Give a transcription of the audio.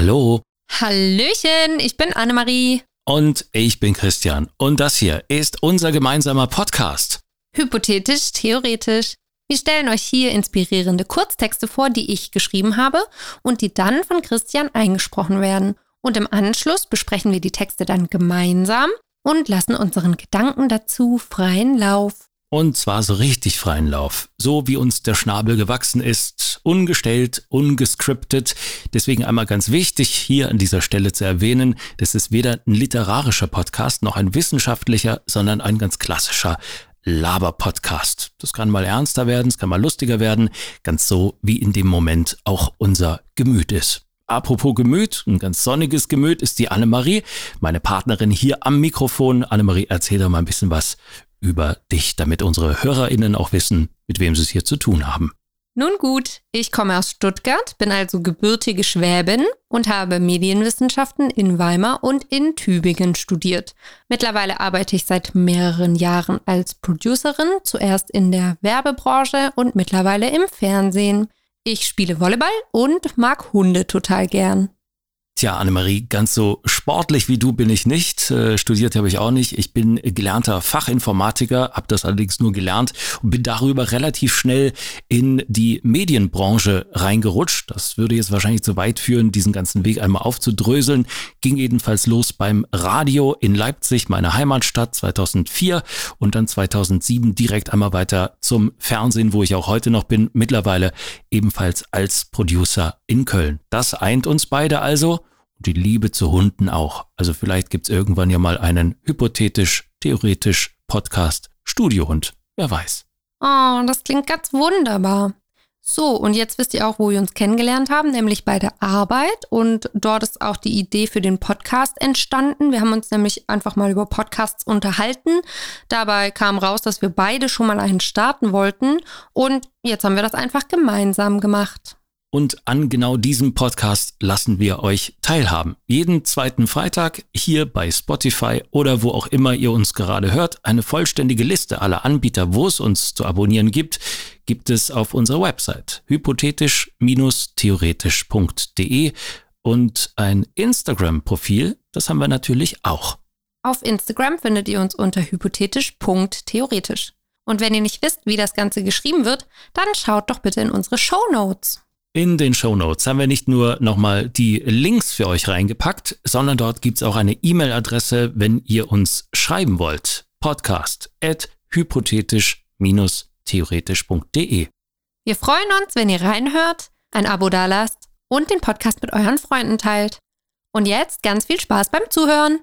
Hallo. Hallöchen, ich bin Annemarie. Und ich bin Christian. Und das hier ist unser gemeinsamer Podcast. Hypothetisch, theoretisch. Wir stellen euch hier inspirierende Kurztexte vor, die ich geschrieben habe und die dann von Christian eingesprochen werden. Und im Anschluss besprechen wir die Texte dann gemeinsam und lassen unseren Gedanken dazu freien Lauf. Und zwar so richtig freien Lauf. So wie uns der Schnabel gewachsen ist. Ungestellt, ungescriptet. Deswegen einmal ganz wichtig, hier an dieser Stelle zu erwähnen, das ist weder ein literarischer Podcast noch ein wissenschaftlicher, sondern ein ganz klassischer Laber-Podcast. Das kann mal ernster werden, es kann mal lustiger werden, ganz so wie in dem Moment auch unser Gemüt ist. Apropos Gemüt, ein ganz sonniges Gemüt ist die Annemarie, meine Partnerin hier am Mikrofon. Annemarie, erzähl doch mal ein bisschen was über dich, damit unsere HörerInnen auch wissen, mit wem sie es hier zu tun haben. Nun gut, ich komme aus Stuttgart, bin also gebürtige Schwäbin und habe Medienwissenschaften in Weimar und in Tübingen studiert. Mittlerweile arbeite ich seit mehreren Jahren als Producerin, zuerst in der Werbebranche und mittlerweile im Fernsehen. Ich spiele Volleyball und mag Hunde total gern. Tja, Annemarie, ganz so sportlich wie du bin ich nicht. Äh, studiert habe ich auch nicht. Ich bin gelernter Fachinformatiker, habe das allerdings nur gelernt und bin darüber relativ schnell in die Medienbranche reingerutscht. Das würde jetzt wahrscheinlich zu weit führen, diesen ganzen Weg einmal aufzudröseln. Ging jedenfalls los beim Radio in Leipzig, meine Heimatstadt 2004 und dann 2007 direkt einmal weiter zum Fernsehen, wo ich auch heute noch bin, mittlerweile ebenfalls als Producer in Köln. Das eint uns beide also die Liebe zu Hunden auch. Also vielleicht gibt's irgendwann ja mal einen hypothetisch, theoretisch Podcast Studiohund. Wer weiß. Oh, das klingt ganz wunderbar. So, und jetzt wisst ihr auch, wo wir uns kennengelernt haben, nämlich bei der Arbeit. Und dort ist auch die Idee für den Podcast entstanden. Wir haben uns nämlich einfach mal über Podcasts unterhalten. Dabei kam raus, dass wir beide schon mal einen starten wollten. Und jetzt haben wir das einfach gemeinsam gemacht. Und an genau diesem Podcast lassen wir euch teilhaben. Jeden zweiten Freitag hier bei Spotify oder wo auch immer ihr uns gerade hört. Eine vollständige Liste aller Anbieter, wo es uns zu abonnieren gibt, gibt es auf unserer Website hypothetisch-theoretisch.de und ein Instagram-Profil, das haben wir natürlich auch. Auf Instagram findet ihr uns unter hypothetisch.theoretisch. Und wenn ihr nicht wisst, wie das Ganze geschrieben wird, dann schaut doch bitte in unsere Show Notes. In den Show Notes haben wir nicht nur nochmal die Links für euch reingepackt, sondern dort gibt's auch eine E-Mail-Adresse, wenn ihr uns schreiben wollt. Podcast at hypothetisch-theoretisch.de. Wir freuen uns, wenn ihr reinhört, ein Abo dalasst und den Podcast mit euren Freunden teilt. Und jetzt ganz viel Spaß beim Zuhören.